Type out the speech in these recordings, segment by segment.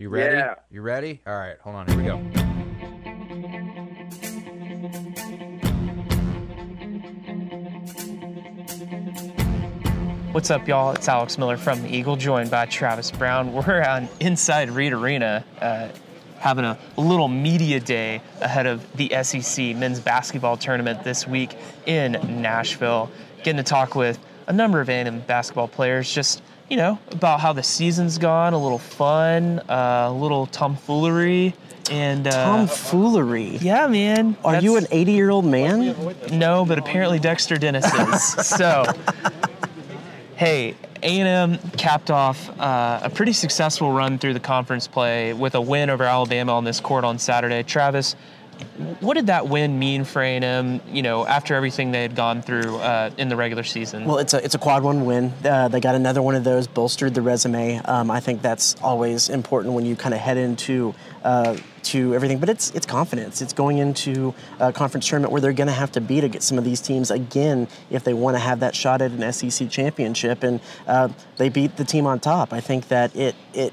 You ready? Yeah. You ready? All right, hold on. Here we go. What's up, y'all? It's Alex Miller from the Eagle, joined by Travis Brown. We're on inside Reed Arena, uh, having a little media day ahead of the SEC men's basketball tournament this week in Nashville. Getting to talk with a number of A&M basketball players, just you know about how the season's gone, a little fun, uh, a little tomfoolery, and uh, Tomfoolery. yeah, man. Are you an 80 year old man? no, but apparently Dexter Dennis is. so, hey, A&M capped off uh, a pretty successful run through the conference play with a win over Alabama on this court on Saturday. Travis, what did that win mean for A&M? You know, after everything they had gone through uh, in the regular season. Well, it's a it's a quad one win. Uh, they got another one of those, bolstered the resume. Um, I think that's always important when you kind of head into uh, to everything. But it's it's confidence. It's going into a conference tournament where they're going to have to beat to get some of these teams again if they want to have that shot at an SEC championship. And uh, they beat the team on top. I think that it it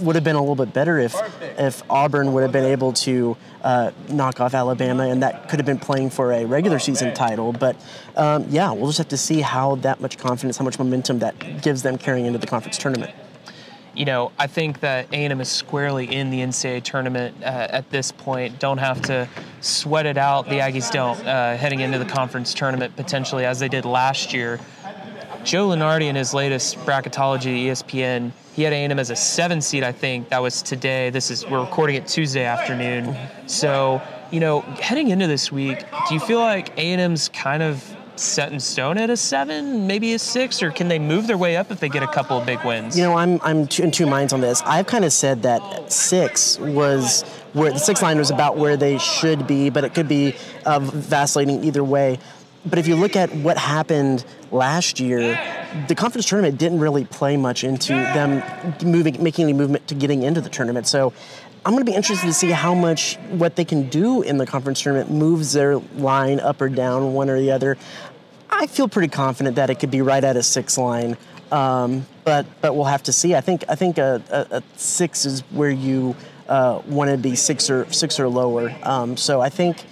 would have been a little bit better if if Auburn would have been able to uh, knock off Alabama, and that could have been playing for a regular season title. But um, yeah, we'll just have to see how that much confidence, how much momentum that gives them carrying into the conference tournament. you know, I think that A&M is squarely in the NCAA tournament uh, at this point. Don't have to sweat it out. The Aggies don't uh, heading into the conference tournament potentially as they did last year. Joe Lunardi in his latest bracketology, ESPN, he had A&M as a seven seed. I think that was today. This is we're recording it Tuesday afternoon. So you know, heading into this week, do you feel like A&M's kind of set in stone at a seven, maybe a six, or can they move their way up if they get a couple of big wins? You know, I'm I'm in two minds on this. I've kind of said that six was where the six line was about where they should be, but it could be uh, vacillating either way. But if you look at what happened last year, the conference tournament didn't really play much into them moving, making any movement to getting into the tournament. So I'm going to be interested to see how much what they can do in the conference tournament moves their line up or down, one or the other. I feel pretty confident that it could be right at a six line, um, but but we'll have to see. I think I think a, a, a six is where you uh, want to be six or six or lower. Um, so I think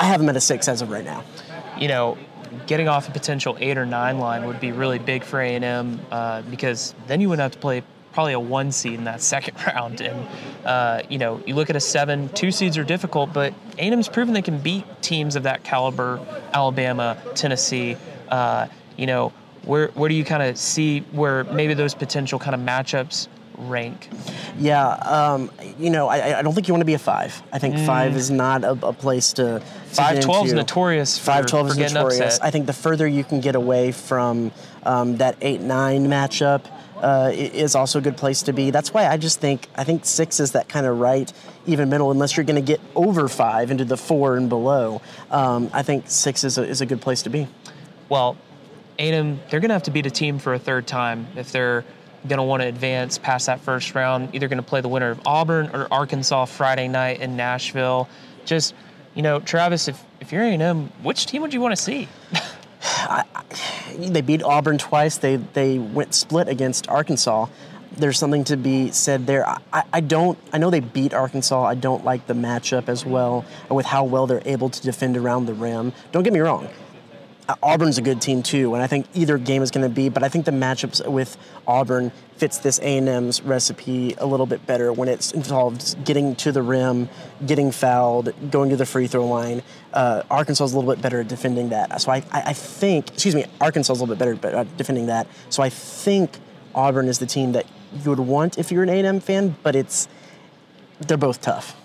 I have them at a six as of right now. you know, getting off a potential eight or nine line would be really big for A&M uh, because then you wouldn't have to play probably a one seed in that second round. And, uh, you know, you look at a seven, two seeds are difficult, but A&M's proven they can beat teams of that caliber, Alabama, Tennessee. Uh, you know, where, where do you kind of see where maybe those potential kind of matchups rank? Yeah, um, you know, I, I don't think you want to be a five. I think five is not a, a place to. Five get is notorious for, Five twelve is notorious. upset. I think the further you can get away from um, that eight nine matchup uh, is also a good place to be. That's why I just think I think six is that kind of right even middle. Unless you're going to get over five into the four and below, um, I think six is a, is a good place to be. well, A&M, they're going to have to beat a team for a third time if they're going to want to advance past that first round. Either going to play the winner of Auburn or Arkansas Friday night in Nashville. Just, you know, Travis, if, if you're A&M, which team would you want to see? they beat Auburn twice. They they went split against Arkansas. There's something to be said there. I, I don't. I know they beat Arkansas. I don't like the matchup as well with how well they're able to defend around the rim. Don't get me wrong. Auburn's a good team too, and I think either game is going to be. But I think the matchups with Auburn fits this A&M's recipe a little bit better when it's involved getting to the rim, getting fouled, going to the free throw line. Uh, Arkansas is a little bit better at defending that. So I, I, I think, excuse me, Arkansas is a little bit better at defending that. So I think Auburn is the team that you would want if you're an A&M fan, but it's they're both tough.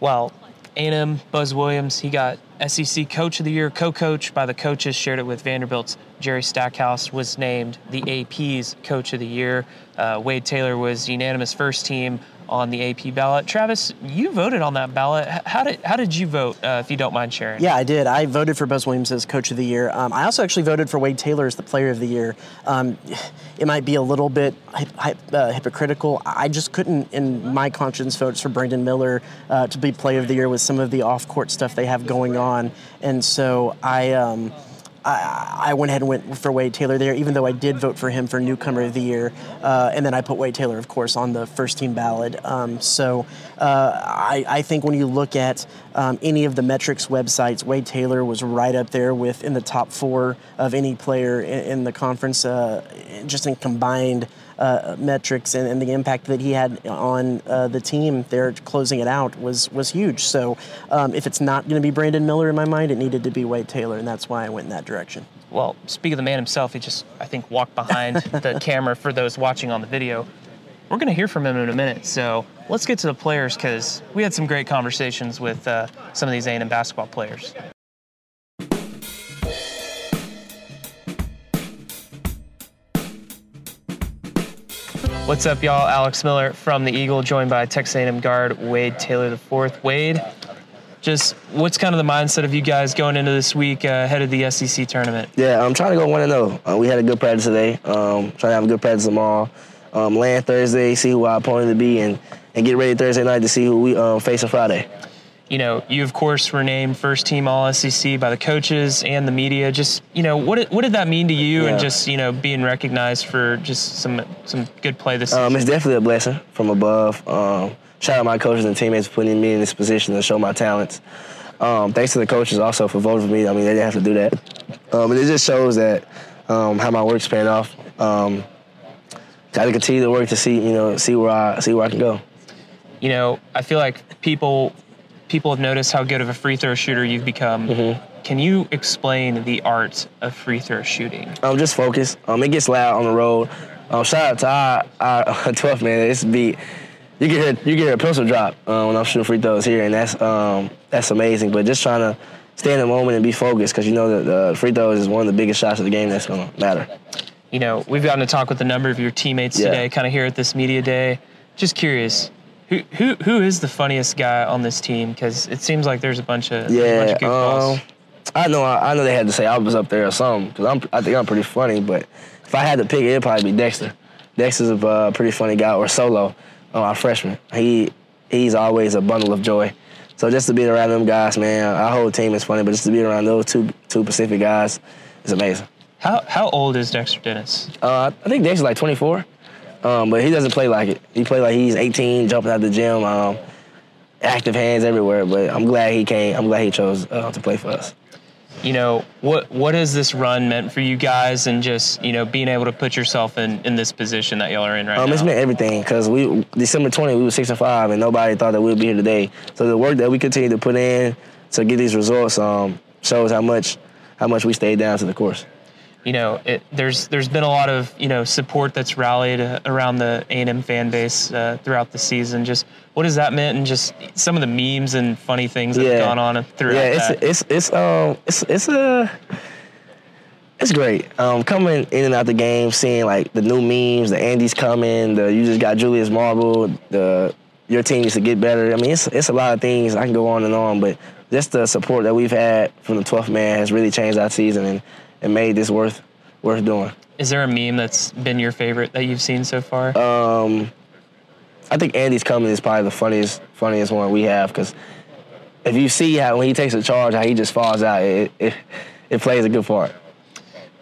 Well, A&M, Buzz Williams, he got SEC Coach of the Year, co-coach by the coaches, shared it with Vanderbilt's Jerry Stackhouse, was named the AP's Coach of the Year. Uh, Wade Taylor was unanimous first team on the AP ballot. Travis, you voted on that ballot. How did how did you vote, uh, if you don't mind sharing? Yeah, I did. I voted for Buzz Williams as Coach of the Year. Um, I also actually voted for Wade Taylor as the Player of the Year. Um, it might be a little bit hy- uh, hypocritical. I just couldn't, in my conscience, vote for Brandon Miller uh, to be Player of the Year with some of the off-court stuff they have going on, and so I. Um, I, I went ahead and went for Wade Taylor there, even though I did vote for him for newcomer of the year, uh, and then I put Wade Taylor, of course, on the first team ballot. Um, so uh, I, I, think when you look at um, any of the metrics websites, Wade Taylor was right up there with in the top four of any player in, in the conference, uh, just in combined uh, metrics and, and, the impact that he had on uh, the team there closing it out was was huge. So um, if it's not going to be Brandon Miller in my mind, it needed to be Wade Taylor, and that's why I went in that direction. Well, speak of the man himself, he just I think walked behind the camera for those watching on the video. We're going to hear from him in a minute, so let's get to the players because we had some great conversations with uh, some of these A&M basketball players. What's up, y'all? Alex Miller from the Eagle, joined by Texas A&M guard Wade Taylor IV. Wade, just what's kind of the mindset of you guys going into this week uh, ahead of the SEC tournament? Yeah, I'm trying to go one and zero. Uh, we had a good practice today. Um, trying to have a good practice tomorrow. Um, land Thursday, see who our opponent to be, and and get ready Thursday night to see who we um, face on Friday you know, you of course were named first team All SEC by the coaches and the media. Just you know, what did, what did that mean to you, yeah. and just you know, being recognized for just some some good play this season. um, it's definitely a blessing from above. Um, shout out my coaches and teammates for putting me in this position to show my talents. Um, thanks to the coaches also for voting for me. I mean, they didn't have to do that, um, and it just shows that um, how my work's paying off. Um, got to continue to work to see you know see where I see where I can go. You know, I feel like people people have noticed how good of a free throw shooter you've become. Mm-hmm. Can you explain the art of free throw shooting? Um, just focus. Um, it gets loud on the road. Um, shout out to our, our 12 man. It's beat. You can hear you can hear a pencil drop uh, when I'm shooting free throws here, and that's um, that's amazing. But just trying to stay in the moment and be focused because you know that the free throws is one of the biggest shots of the game that's to matter. You know, we've gotten to talk with a number of your teammates yeah. today, kind of here at this media day. Just curious, who who who is the funniest guy on this team? Because it seems like there's a bunch of yeah. Bunch of um, I know I, I, know they had to say I was up there or something because I'm I think I'm pretty funny. But if I had to pick, it'd probably be Dexter. Dexter's a uh, pretty funny guy, or Solo, uh, our freshman. He he's always a bundle of joy. So just to be around them guys, man, our whole team is funny. But just to be around those two two Pacific guys is amazing. How how old is Dexter Dennis? Uh, I think Dexter's like 24. Um, but he doesn't play like it. He play like he's 18, jumping out the gym, um, active hands everywhere. But I'm glad he came. I'm glad he chose uh, to play for us. You know what? What has this run meant for you guys, and just you know being able to put yourself in, in this position that y'all are in right um, now? It's meant everything because we December 20 we were six and five, and nobody thought that we'd be here today. So the work that we continue to put in to get these results um, shows how much how much we stayed down to the course you know, it, there's there's been a lot of you know support that's rallied uh, around the A&M fan base uh, throughout the season. Just what has that meant, and just some of the memes and funny things that yeah. have gone on throughout. Yeah, it's that. it's it's um it's it's a. It's great. Um, coming in and out the game, seeing like the new memes, the Andy's coming, the you just got Julius Marble, the your team needs to get better. I mean, it's it's a lot of things. I can go on and on, but just the support that we've had from the 12th man has really changed our season, and and made this worth worth doing. Is there a meme that's been your favorite that you've seen so far? Um, I think Andy's coming is probably the funniest funniest one we have because if you see how when he takes a charge, how he just falls out, it it, it plays a good part.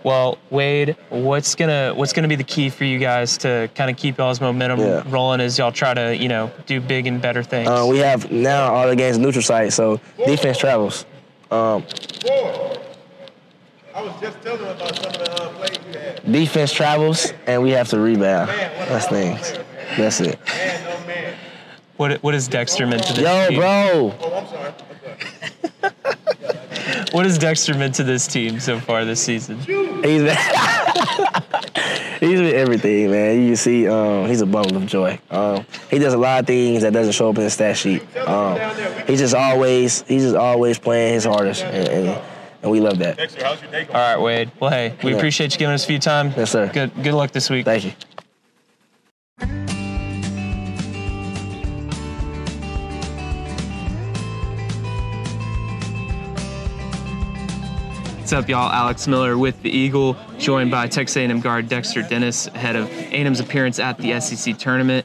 Well, Wade, what's gonna what's gonna be the key for you guys to kind of keep y'all's momentum yeah. rolling as y'all try to you know do big and better things? Uh, we have now all the games neutral site, so defense travels. Um, I was just telling them about some of the uh, plays you had. Defense travels, and we have to rebound. Man, That's things. That's it. Man, no man. What what is Dexter meant to this Yo, team? bro. Oh, I'm sorry. what has Dexter meant to this team so far this season? He's been, he's been everything, man. You can see um, he's a bundle of joy. Um, he does a lot of things that doesn't show up in the stat sheet. Um, he's just always he's just always playing his hardest. And, and, and we love that. Dexter, how's your day going? All right, Wade. Well, hey, we yeah. appreciate you giving us a few time. Yes, sir. Good, good luck this week. Thank you. What's up, y'all? Alex Miller with the Eagle, joined by Texas A&M guard Dexter Dennis ahead of A&M's appearance at the SEC tournament.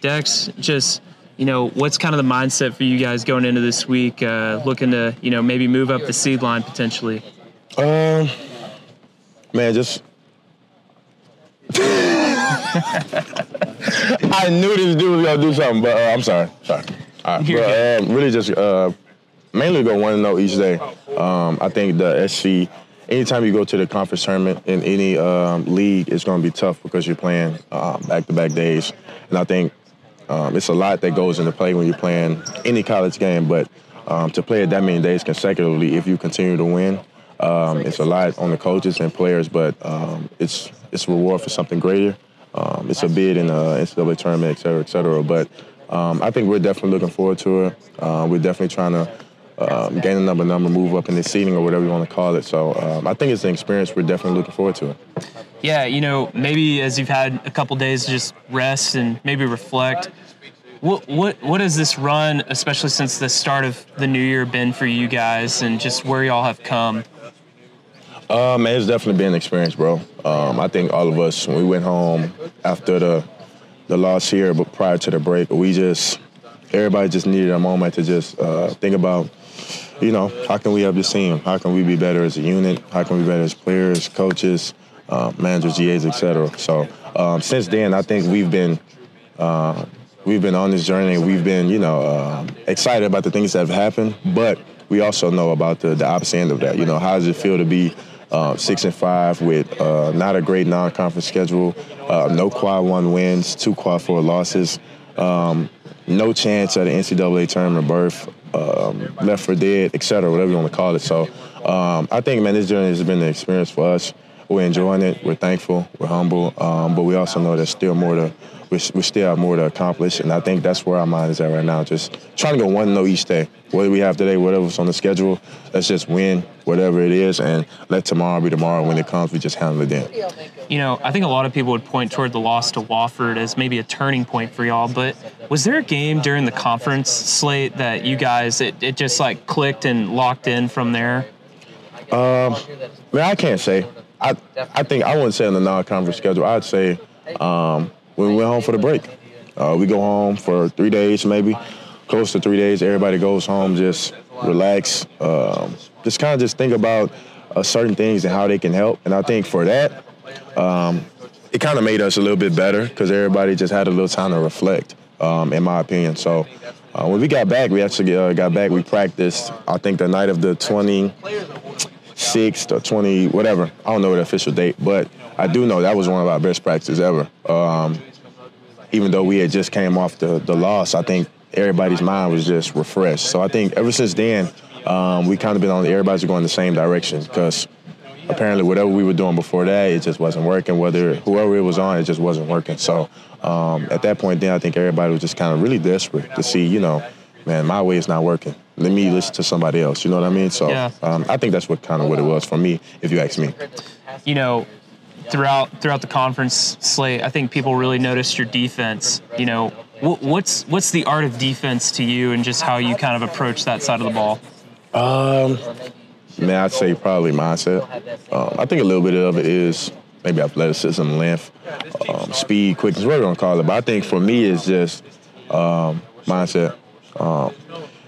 Dex, just you know, what's kind of the mindset for you guys going into this week, uh, looking to, you know, maybe move up the seed line potentially? Um, Man, just. I knew this dude was gonna do something, but uh, I'm sorry. Sorry. All right, but um, really just uh, mainly go one and zero each day. Um, I think the SC. Anytime you go to the conference tournament in any um, league, it's going to be tough because you're playing um, back-to-back days, and I think um, it's a lot that goes into play when you're playing any college game. But um, to play it that many days consecutively, if you continue to win, um, it's a lot on the coaches and players. But um, it's it's a reward for something greater. Um, it's a bid in the NCAA tournament, et cetera, et cetera. But um, I think we're definitely looking forward to it. Uh, we're definitely trying to um, gain a number, number, move up in the seating or whatever you want to call it. So um, I think it's an experience we're definitely looking forward to. It. Yeah, you know, maybe as you've had a couple days to just rest and maybe reflect. What what what has this run, especially since the start of the new year, been for you guys, and just where y'all have come? Um, it's definitely been an experience, bro. Um, I think all of us when we went home after the the loss here, but prior to the break, we just everybody just needed a moment to just uh, think about, you know, how can we help this team? How can we be better as a unit? How can we be better as players, coaches, uh, managers, GAs, etc. So um, since then, I think we've been. Uh, we've been on this journey. We've been, you know, uh, excited about the things that have happened, but we also know about the, the opposite end of that. You know, how does it feel to be uh, six and five with uh, not a great non-conference schedule, uh, no quad one wins, two quad four losses, um, no chance at an NCAA tournament berth, um, left for dead, et cetera, whatever you want to call it. So um, I think, man, this journey has been an experience for us. We're enjoying it. We're thankful. We're humble. Um, but we also know there's still more to we, we still have more to accomplish, and I think that's where our mind is at right now. Just trying to go one no each day. What do we have today? Whatever's on the schedule, let's just win whatever it is, and let tomorrow be tomorrow. When it comes, we just handle it then. You know, I think a lot of people would point toward the loss to Wofford as maybe a turning point for y'all. But was there a game during the conference slate that you guys it, it just like clicked and locked in from there? Um, man, I can't say. I I think I wouldn't say on the non-conference schedule. I'd say um, when we went home for the break. Uh, we go home for three days, maybe close to three days. Everybody goes home, just relax, um, just kind of just think about uh, certain things and how they can help. And I think for that, um, it kind of made us a little bit better because everybody just had a little time to reflect, um, in my opinion. So uh, when we got back, we actually uh, got back. We practiced. I think the night of the 26th or 20, whatever. I don't know the official date, but I do know that was one of our best practices ever. Um, even though we had just came off the, the loss, I think everybody's mind was just refreshed. So I think ever since then, um, we kind of been on, everybody's going the same direction because apparently whatever we were doing before that, it just wasn't working. Whether whoever it was on, it just wasn't working. So um, at that point, then I think everybody was just kind of really desperate to see, you know, man, my way is not working. Let me listen to somebody else. You know what I mean? So Yeah. um, I think that's what kind of what it was for me, if you ask me. You know, throughout throughout the conference slate, I think people really noticed your defense. You know, wh- what's what's the art of defense to you, and just how you kind of approach that side of the ball? Um, man, I'd say probably mindset. Um, I think a little bit of it is maybe athleticism, length, um, speed, quickness, whatever you want to call it. But I think for me, it's just um, mindset. Um,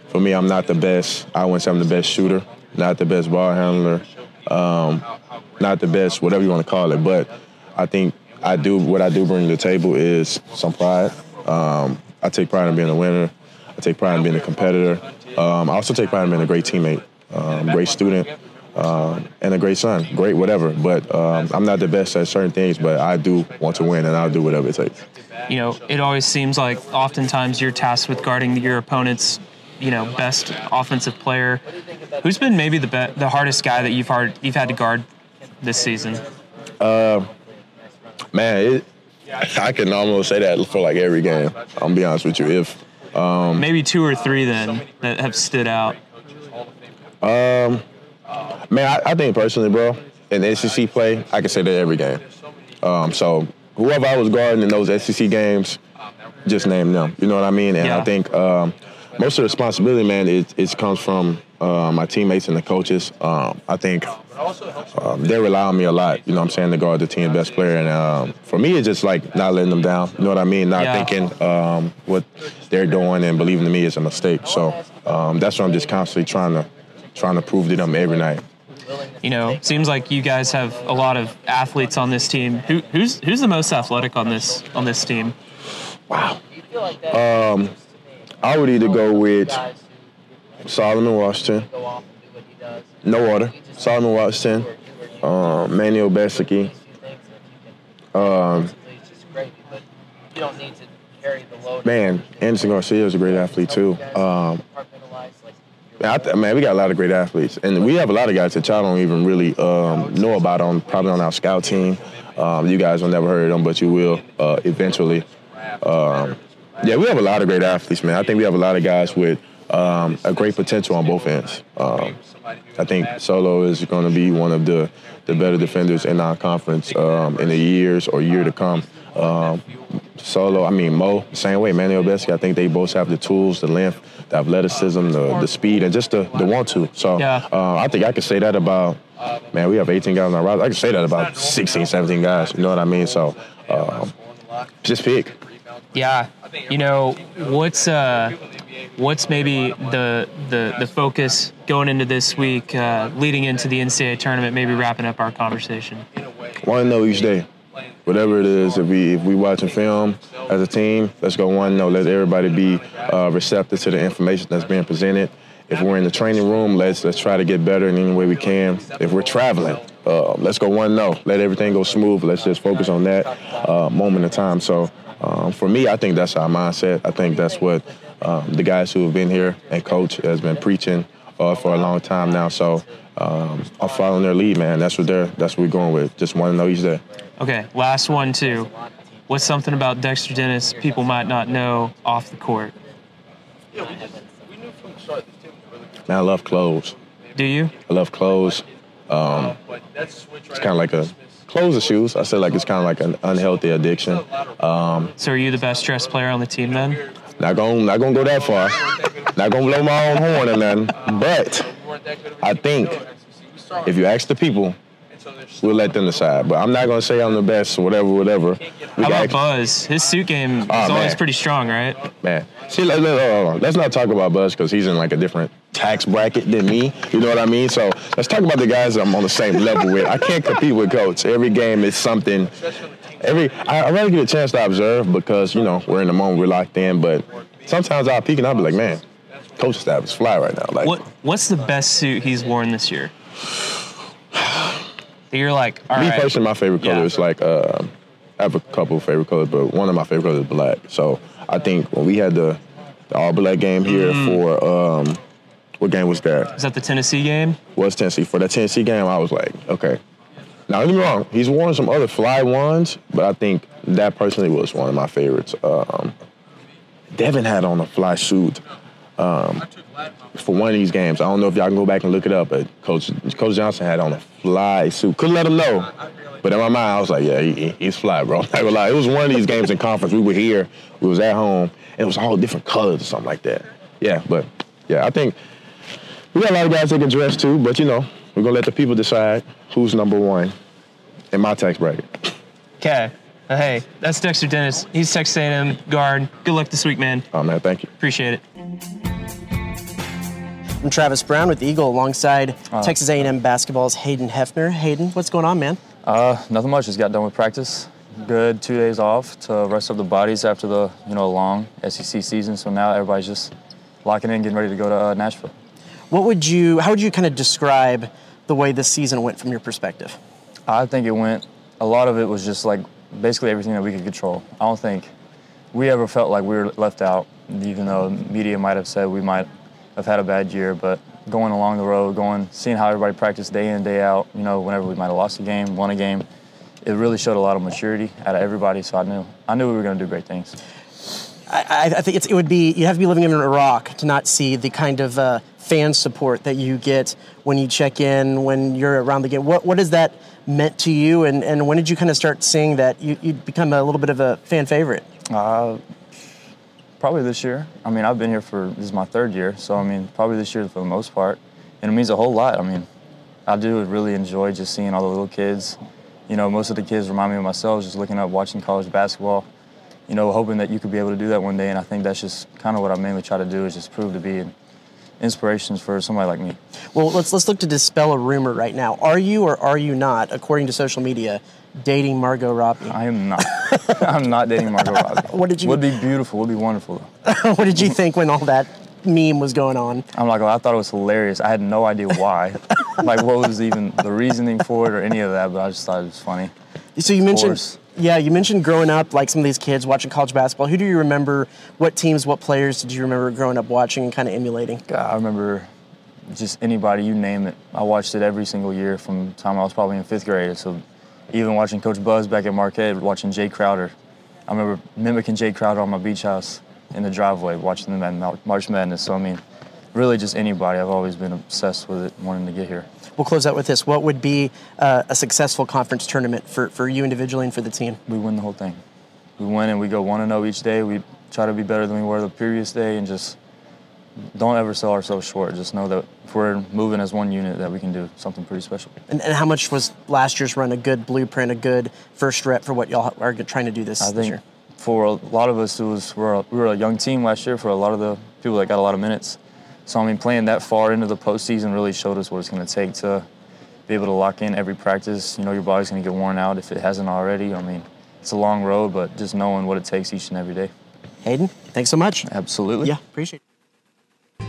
for me, I'm not the best. I wouldn't say I'm the best shooter, not the best ball handler, um, not the best, whatever you want to call it. But I think I do what I do bring to the table is some pride. Um, I take pride in being a winner. I take pride in being a competitor. Um, I also take pride in being a great teammate, um, great student, um, and a great son, great whatever. But um, I'm not the best at certain things, but I do want to win, and I'll do whatever it takes. You know, it always seems like oftentimes you're tasked with guarding your opponent's, you know, best offensive player. Who's been maybe the be- the hardest guy that you've hard you've had to guard this season? Uh, Man, it, I can almost say that for like every game. I'm gonna be honest with you. If Maybe two or three then that have stood out. Um, Man, I, I think personally, bro, in SEC play, I can say that every game. Um, so whoever I was guarding in those SEC games, just name them. You know what I mean? And Yeah. I think um, most of the responsibility, man, it, it comes from uh, my teammates and the coaches. Um, I think um, they rely on me a lot. You know what I'm saying to guard the team best player, and um, for me, it's just like not letting them down. You know what I mean? Not Yeah. thinking um, what they're doing and believing in me is a mistake. So um, that's what I'm just constantly trying to trying to prove to them every night. You know, seems like you guys have a lot of athletes on this team. Who, who's who's the most athletic on this on this team? I would either go with Solomon Washington, no order. Solomon Washington, um, Manny Obaseki, um, man, Anderson Garcia is a great athlete too. Um, I th- man, we got a lot of great athletes, and we have a lot of guys that y'all don't even really um, know about on probably on our scout team. Um, you guys will never heard of them, but you will uh, eventually. Um, yeah, we have a lot of great athletes, man. I think we have a lot of guys with um, a great potential on both ends. Um, I think Solo is going to be one of the, the better defenders in our conference um, in the years or year to come. Um, Solo, I mean Mo, same way. Manny Obaseki, I think they both have the tools, the length, the athleticism, the, the speed, and just the, the want to. So Yeah. uh, I think I could say that about, man, we have 18 guys on our roster. I can say that about 16, 17 guys. You know what I mean? So um, just pick. Yeah, you know what's uh, what's maybe the the the focus going into this week, uh, leading into the NCAA tournament, maybe wrapping up our conversation. To know each day. Whatever it is, if we if we watching film as a team, let's go one no. Let everybody be uh, receptive to the information that's being presented. If we're in the training room, let's let's try to get better in any way we can. If we're traveling, uh, let's go one no. Let everything go smooth. Let's just focus on that uh, moment in time. So um, for me, I think that's our mindset. I think that's what um, the guys who have been here and coach has been preaching uh, for a long time now. So um, I'm following their lead, man. That's what they're that's what we're going with. Just want to know each day. Okay, last one too. What's something about Dexter Dennis people might not know off the court? Man, I love clothes. Do you? I love clothes. Um, it's kind of like a clothes or shoes. I say like it's kind of like an unhealthy addiction. Um, So are you the best dressed player on the team then? not gonna not gonna go that far. Not gonna blow my own horn or nothing. But I think if you ask the people, we'll let them decide. But I'm not gonna say I'm the best or whatever, whatever. We How about Buzz? His suit game is Oh, always man. pretty strong, right? man. See, let, let, uh, let's not talk about Buzz because he's in like a different tax bracket than me. You know what I mean? So let's talk about the guys I'm on the same level with. I can't compete with Coach. Every game is something. Every I, I rather get a chance to observe because you know we're in the moment, we're locked in. But sometimes I'll peek and I'll be like, man, Coach staff is fly right now. Like, What What's the best suit he's worn this year? You're like, all me right. personally, my favorite color Yeah. is like uh, I have a couple of favorite colors, but one of my favorite colors is black. So I think when we had the, the all black game here Mm. for um, what game was that? Is that the Tennessee game? was Tennessee. For that Tennessee game, I was like, okay. Now, don't get me wrong, he's worn some other fly ones, but I think that personally was one of my favorites. Um, Devin had on a fly suit um, for one of these games. I don't know if y'all can go back and look it up, but Coach Coach Johnson had on a fly suit. Couldn't let him know. But in my mind, I was like, yeah, he, he- he's fly, bro. Not gonna lie. It was one of these games in conference. We were here, we was at home, and it was all different colors or something like that. Yeah, but yeah, I think we got a lot of guys that can dress too, but you know, we're gonna let the people decide who's number one in my tax bracket. Okay. Uh, hey, that's Dexter Dennis. He's Texas A&M guard. Good luck this week, man. Oh man, thank you. Appreciate it. I'm Travis Brown with Eagle alongside Texas A&M basketball's Hayden Hefner. Hayden, what's going on, man? Uh, nothing much. Just got done with practice. Good two days off to rest up the bodies after the you know long SEC season. So now everybody's just locking in, getting ready to go to uh, Nashville. What would you? How would you kind of describe the way this season went from your perspective? I think it went. A lot of it was just like basically everything that we could control. I don't think we ever felt like we were left out, even though media might have said we might have had a bad year. But going along the road, going, seeing how everybody practiced day in, day out, you know, whenever we might have lost a game, won a game, it really showed a lot of maturity out of everybody. So I knew, I knew we were going to do great things. I, I think it's, it would be you have to be living in Iraq to not see the kind of uh, fan support that you get when you check in, when you're around the game. What what has that meant to you, and, and when did you kind of start seeing that you you become a little bit of a fan favorite? Uh, probably this year. I mean, I've been here for this is my third year, so I mean, probably this year for the most part, and it means a whole lot. I mean, I do really enjoy just seeing all the little kids. You know, most of the kids remind me of myself, just looking up, watching college basketball. You know, hoping that you could be able to do that one day, and I think that's just kind of what I mainly try to do is just prove to be. Inspirations for somebody like me. Well, let's let's look to dispel a rumor right now. Are you or are you not, according to social media, dating Margot Robbie? I am not. I'm not dating Margot Robbie. What did you- Would be beautiful. Would be wonderful. What did you think when all that meme was going on? I'm like, I thought it was hilarious. I had no idea why. like, what was even the reasoning for it or any of that, but I just thought it was funny. So you mentioned, yeah, you mentioned growing up, like some of these kids watching college basketball. Who do you remember? What teams, what players did you remember growing up watching and kind of emulating? God, I remember just anybody, you name it. I watched it every single year from the time I was probably in fifth grade. So even watching Coach Buzz back at Marquette, watching Jae Crowder. I remember mimicking Jae Crowder on my beach house in the driveway, watching them at March Madness. So, I mean, really just anybody. I've always been obsessed with it, wanting to get here. We'll close out with this. What would be uh, a successful conference tournament for, for you individually and for the team? we win the whole thing. We win and we go one and zero each day. We try to be better than we were the previous day, and just don't ever sell ourselves short. Just know that if we're moving as one unit, that we can do something pretty special. And, and how much was last year's run a good blueprint, a good first rep for what y'all are trying to do this, I this year? for a lot of us, it was we're a, we were a young team last year. For a lot of the people that got a lot of minutes, so I mean, playing that far into the postseason really showed us what it's going to take to be able to lock in every practice. You know, your body's going to get worn out if it hasn't already. I mean, it's a long road, but just knowing what it takes each and every day. Hayden, thanks so much. Absolutely. Yeah, appreciate it.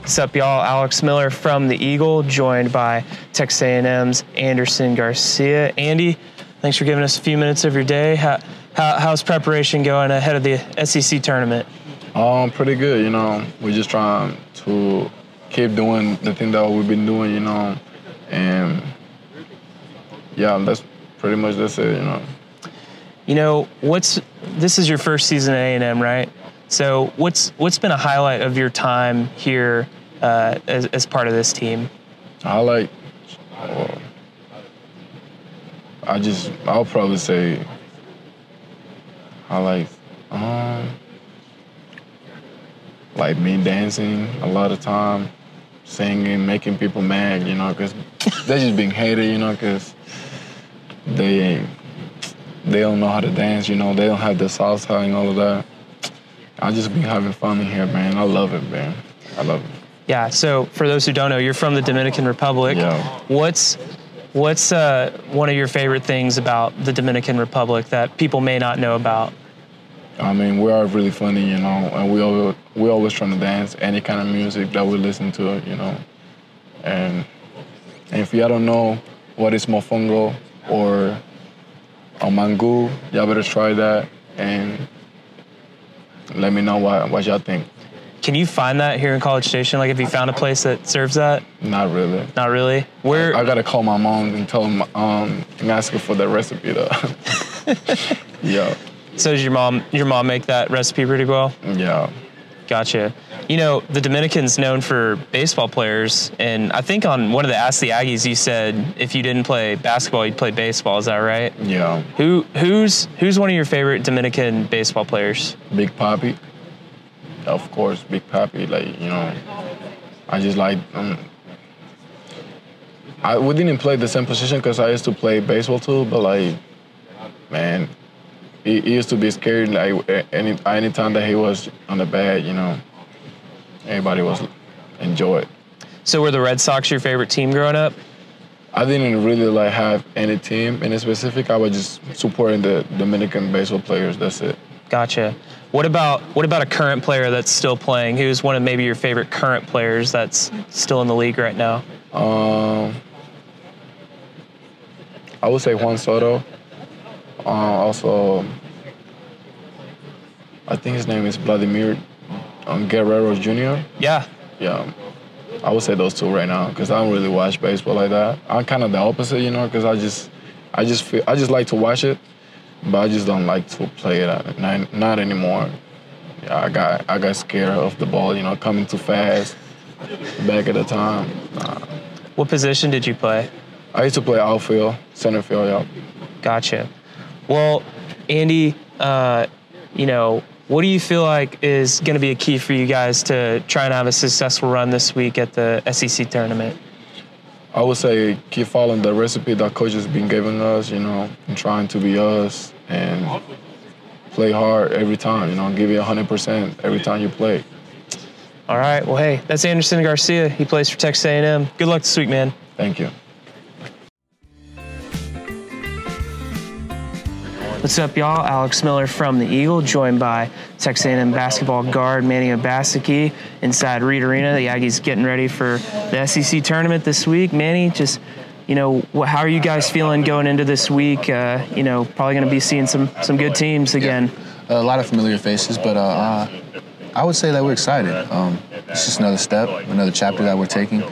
What's up, y'all? Alex Miller from the Eagle, joined by Texas A&M's Anderson Garcia. Andy, thanks for giving us a few minutes of your day. How, how, how's preparation going ahead of the SEC tournament? Um, pretty good. You know, we're just trying to keep doing the thing that we've been doing. You know, and yeah, that's pretty much that's it. You know. You know, what's this is your first season at A&M, right? So what's what's been a highlight of your time here uh, as, as part of this team? I like. Well, I just I'll probably say. I like, um, like me dancing a lot of time, singing, making people mad. You know, cause they're just being hated. You know, cause they they don't know how to dance. You know, they don't have the salsa and all of that. I just been having fun in here, man. I love it, man. I love it. Yeah. So for those who don't know, you're from the Dominican Republic. Yeah. What's what's uh, one of your favorite things about the Dominican Republic that people may not know about? I mean, we are really funny, you know, and we always we always trying to dance any kind of music that we listen to, you know. And, and if y'all don't know what is mofongo or a mangu, y'all better try that and let me know what what y'all think. Can you find that here in College Station? Like, have you found a place that serves that? Not really. Not really. Where? I gotta call my mom and tell them um and ask her for the recipe though. yeah, so does your mom? Your mom make that recipe pretty well? yeah. Gotcha. You know, the Dominican's known for baseball players, and I think on one of the Ask the Aggies, you said if you didn't play basketball, you'd play baseball. Is that right? Yeah, Who who's who's one of your favorite Dominican baseball players? Big Papi. Of course, Big Papi. Like you know, I just like. Um, I we didn't play the same position because I used to play baseball too, but like, man, he, used to be scared. Like a- any anytime that he was on the bat, you know, everybody was enjoy it. So were the Red Sox your favorite team growing up? I didn't really like have any team in specific. I was just supporting the Dominican baseball players. That's it. Gotcha. What about what about a current player that's still playing? Who's one of maybe your favorite current players that's still in the league right now? Um, I would say Juan Soto. Uh, also, I think his name is Vladimir um, Guerrero Jr. Yeah. Yeah, I would say those two right now because I don't really watch baseball like that. I'm kind of the opposite, you know, because I just, I just feel, I just like to watch it, but I just don't like to play it. Not, not anymore. Yeah, I got, I got scared of the ball, you know, coming too fast. Back at the time, nah. What position did you play? I used to play outfield, center field, yeah. Gotcha. Well, Andy, uh, you know, what do you feel like is going to be a key for you guys to try and have a successful run this week at the SEC tournament? I would say keep following the recipe that coach has been giving us, you know, and trying to be us and play hard every time, you know, give you 100% every time you play. All right. Well, hey, that's Anderson Garcia. He plays for Texas A&M. Good luck this week, man. Thank you. What's up, y'all? Alex Miller from the Eagle, joined by Texas A&M basketball guard Manny Obaseki inside Reed Arena. The Aggies getting ready for the SEC tournament this week. Manny, just you know, how are you guys feeling going into this week? Uh, you know, probably going to be seeing some some good teams again. a lot of familiar faces, but uh, uh, I would say that we're excited. Um, it's just another step, another chapter that we're taking,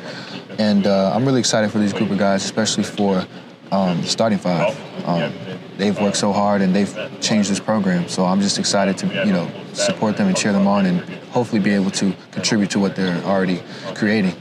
and uh, I'm really excited for these group of guys, especially for um, starting five. Um, they've worked so hard and they've changed this program, so I'm just excited to you know support them and cheer them on, and hopefully be able to contribute to what they're already creating.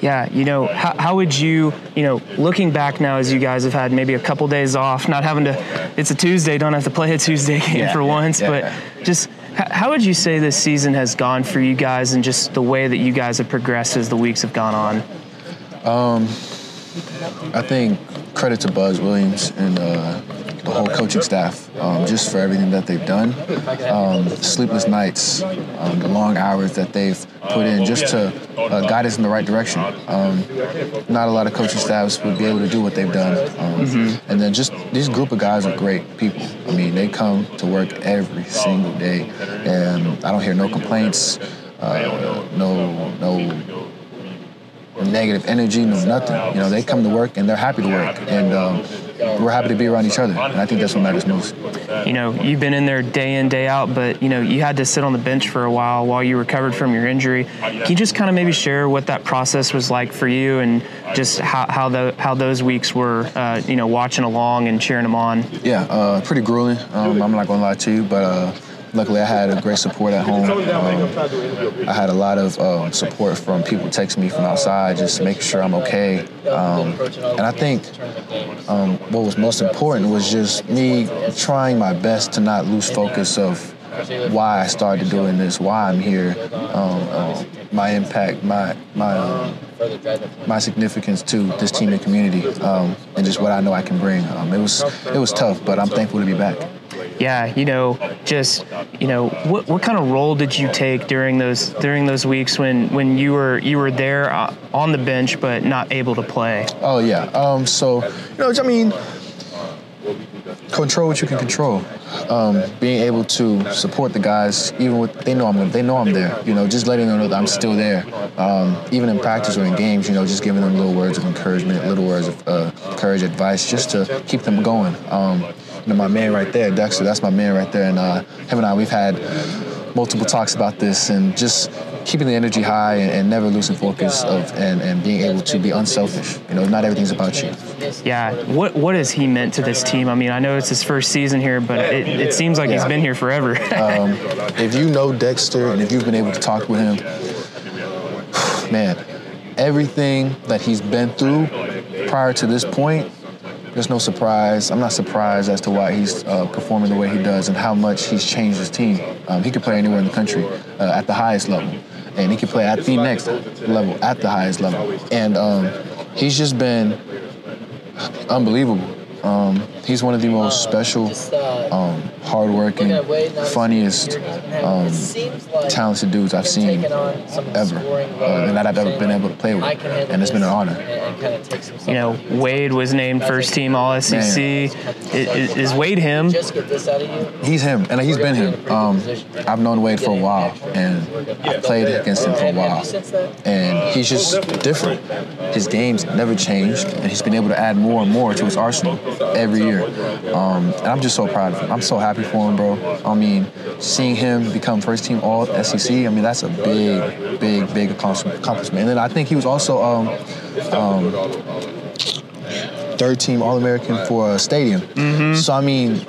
Yeah, you know, how, how would you, you know, looking back now as you guys have had maybe a couple days off, not having to, it's a Tuesday, don't have to play a Tuesday game Yeah, for yeah, once, yeah, but just how would you say this season has gone for you guys and just the way that you guys have progressed as the weeks have gone on? Um, I think credit to Buzz Williams and uh, the whole coaching staff um, just for everything that they've done. Um, sleepless nights, um, the long hours that they've put in just to uh, guide us in the right direction. Um, not a lot of coaching staffs would be able to do what they've done. Um, And then just these group of guys are great people. I mean, they come to work every single day, and I don't hear no complaints, uh, no no negative energy, no nothing. You know, they come to work and they're happy to work, and um, we're happy to be around each other. And I think that's what matters most. You know, you've been in there day in, day out, but, you know, you had to sit on the bench for a while while you recovered from your injury. Can you just kind of maybe share what that process was like for you and just how, how, the, how those weeks were, uh, you know, watching along and cheering them on? Yeah, uh, pretty grueling. Um, I'm not gonna lie to you, but uh, luckily I had a great support at home. Um, I had a lot of uh, support from people texting me from outside, just making sure I'm okay. Um, and I think um, what was most important was just me trying my best to not lose focus of why I started doing this, why I'm here, um, um, my impact, my my um, my significance to this team and community, um, and just what I know I can bring. Um, it was it was tough, but I'm thankful to be back. Yeah, you know, just you know, what what kind of role did you take during those during those weeks when when you were you were there uh, on the bench but not able to play? Oh yeah. Um, so you know, I mean, control what you can control. Um, being able to support the guys, even with they know I'm they know I'm there. You know, just letting them know that I'm still there. Um, even in practice or in games, you know, just giving them little words of encouragement, little words of uh, courage, advice, just to keep them going. Um, know, my man right there, Dexter, that's my man right there, and uh, him and I, we've had multiple talks about this and just keeping the energy high and, and never losing focus of and, and being able to be unselfish. You know, not everything's about you. Yeah, what what has he meant to this team? I mean, I know it's his first season here, but it, it seems like he's been here forever. If you know Dexter and if you've been able to talk with him, man, everything that he's been through prior to this point, there's no surprise. I'm not surprised as to why he's uh, performing the way he does and how much he's changed his team. Um, he could play anywhere in the country uh, at the highest level, and he could play at the next level at the highest level. And um, he's just been unbelievable. Um, he's one of the most special, um, hardworking, funniest, um, talented dudes I've seen ever, uh, and that I've ever been able to play with, and it's been an honor. You know, Wade was named first team All SEC. Is, is Wade him? He's him, and he's been him. Um, I've known Wade for a while, and I played against him for a while, and he's just different. His game's never changed, and he's been able to add more and more to his arsenal every year. Um, and I'm just so proud of him. I'm so happy for him, bro. I mean, seeing him become first team All SEC, I mean, that's a big, big, big accomplishment. And then I think he was also um, um, third team All American for a stadium. So I mean,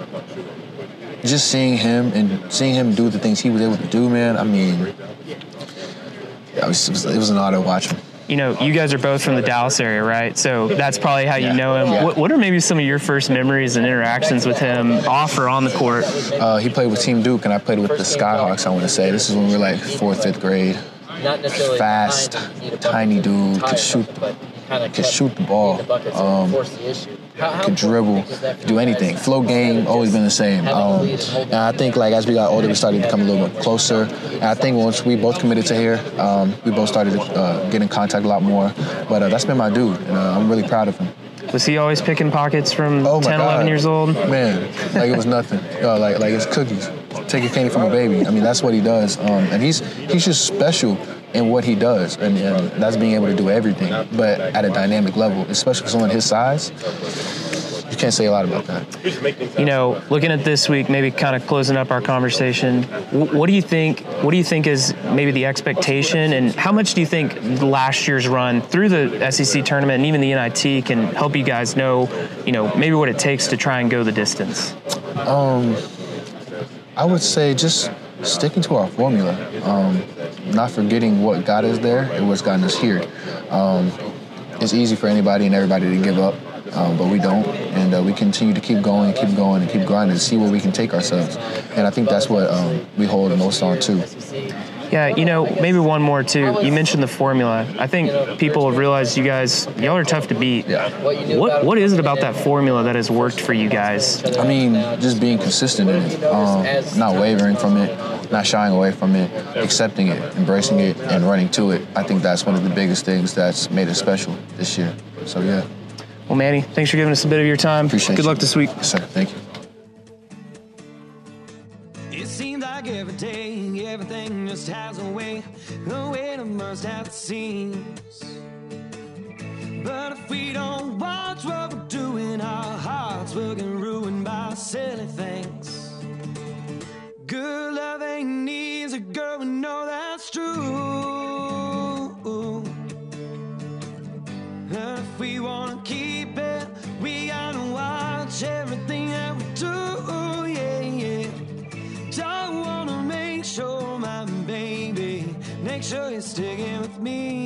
just seeing him and seeing him do the things he was able to do, man. I mean, yeah, it was, it was, an honor to watch him. You know, you guys are both from the Dallas area, right? So that's probably how you know him. What, what are maybe some of your first memories and interactions with him off or on the court? Uh, he played with Team Duke, and I played with the Skyhawks. I want to say this is when we were like fourth, fifth grade. Fast, tiny dude, could shoot, could shoot the ball. Um, could dribble, do anything. Flow game always been the same. Um, and I think like as we got older, we started to become a little bit closer. And I think once we both committed to here, um, we both started to uh, get in contact a lot more. But uh, that's been my dude, and uh, I'm really proud of him. Was he always picking pockets from Oh 10, God. 11 years old? Man, like it was nothing. Uh, like like it's cookies. Taking candy from a baby. I mean, that's what he does. Um, and he's he's just special in what he does, and, and that's being able to do everything, but at a dynamic level, especially for someone his size. You can't say a lot about that. You know, looking at this week, maybe kind of closing up our conversation. What do you think? What do you think is maybe the expectation, and how much do you think last year's run through the SEC tournament and even the NIT can help you guys know, you know, maybe what it takes to try and go the distance? I would say just sticking to our formula, um, not forgetting what got us there and what's gotten us here. Um, it's easy for anybody and everybody to give up, um, but we don't, and uh, we continue to keep going, and keep going, and keep grinding to see where we can take ourselves. And I think that's what um, we hold most on too. Yeah, you know, maybe one more too. You mentioned the formula. I think people have realized you guys, y'all are tough to beat. What What is it about that formula that has worked for you guys? I mean, just being consistent in it, um, not wavering from it, not shying away from it, accepting it, embracing it, and running to it. I think that's one of the biggest things that's made it special this year. So yeah, Well, Manny, thanks for giving us a bit of your time. appreciate Good you. luck this week. Yes, sir. Thank you. Like every day, everything just has a way, the way burst at the seams. But if we don't watch what we're doing, our hearts will get ruined by silly things. Good love ain't easy, girl, we know that's true. If we wanna keep it, we gotta watch everything sticking with me.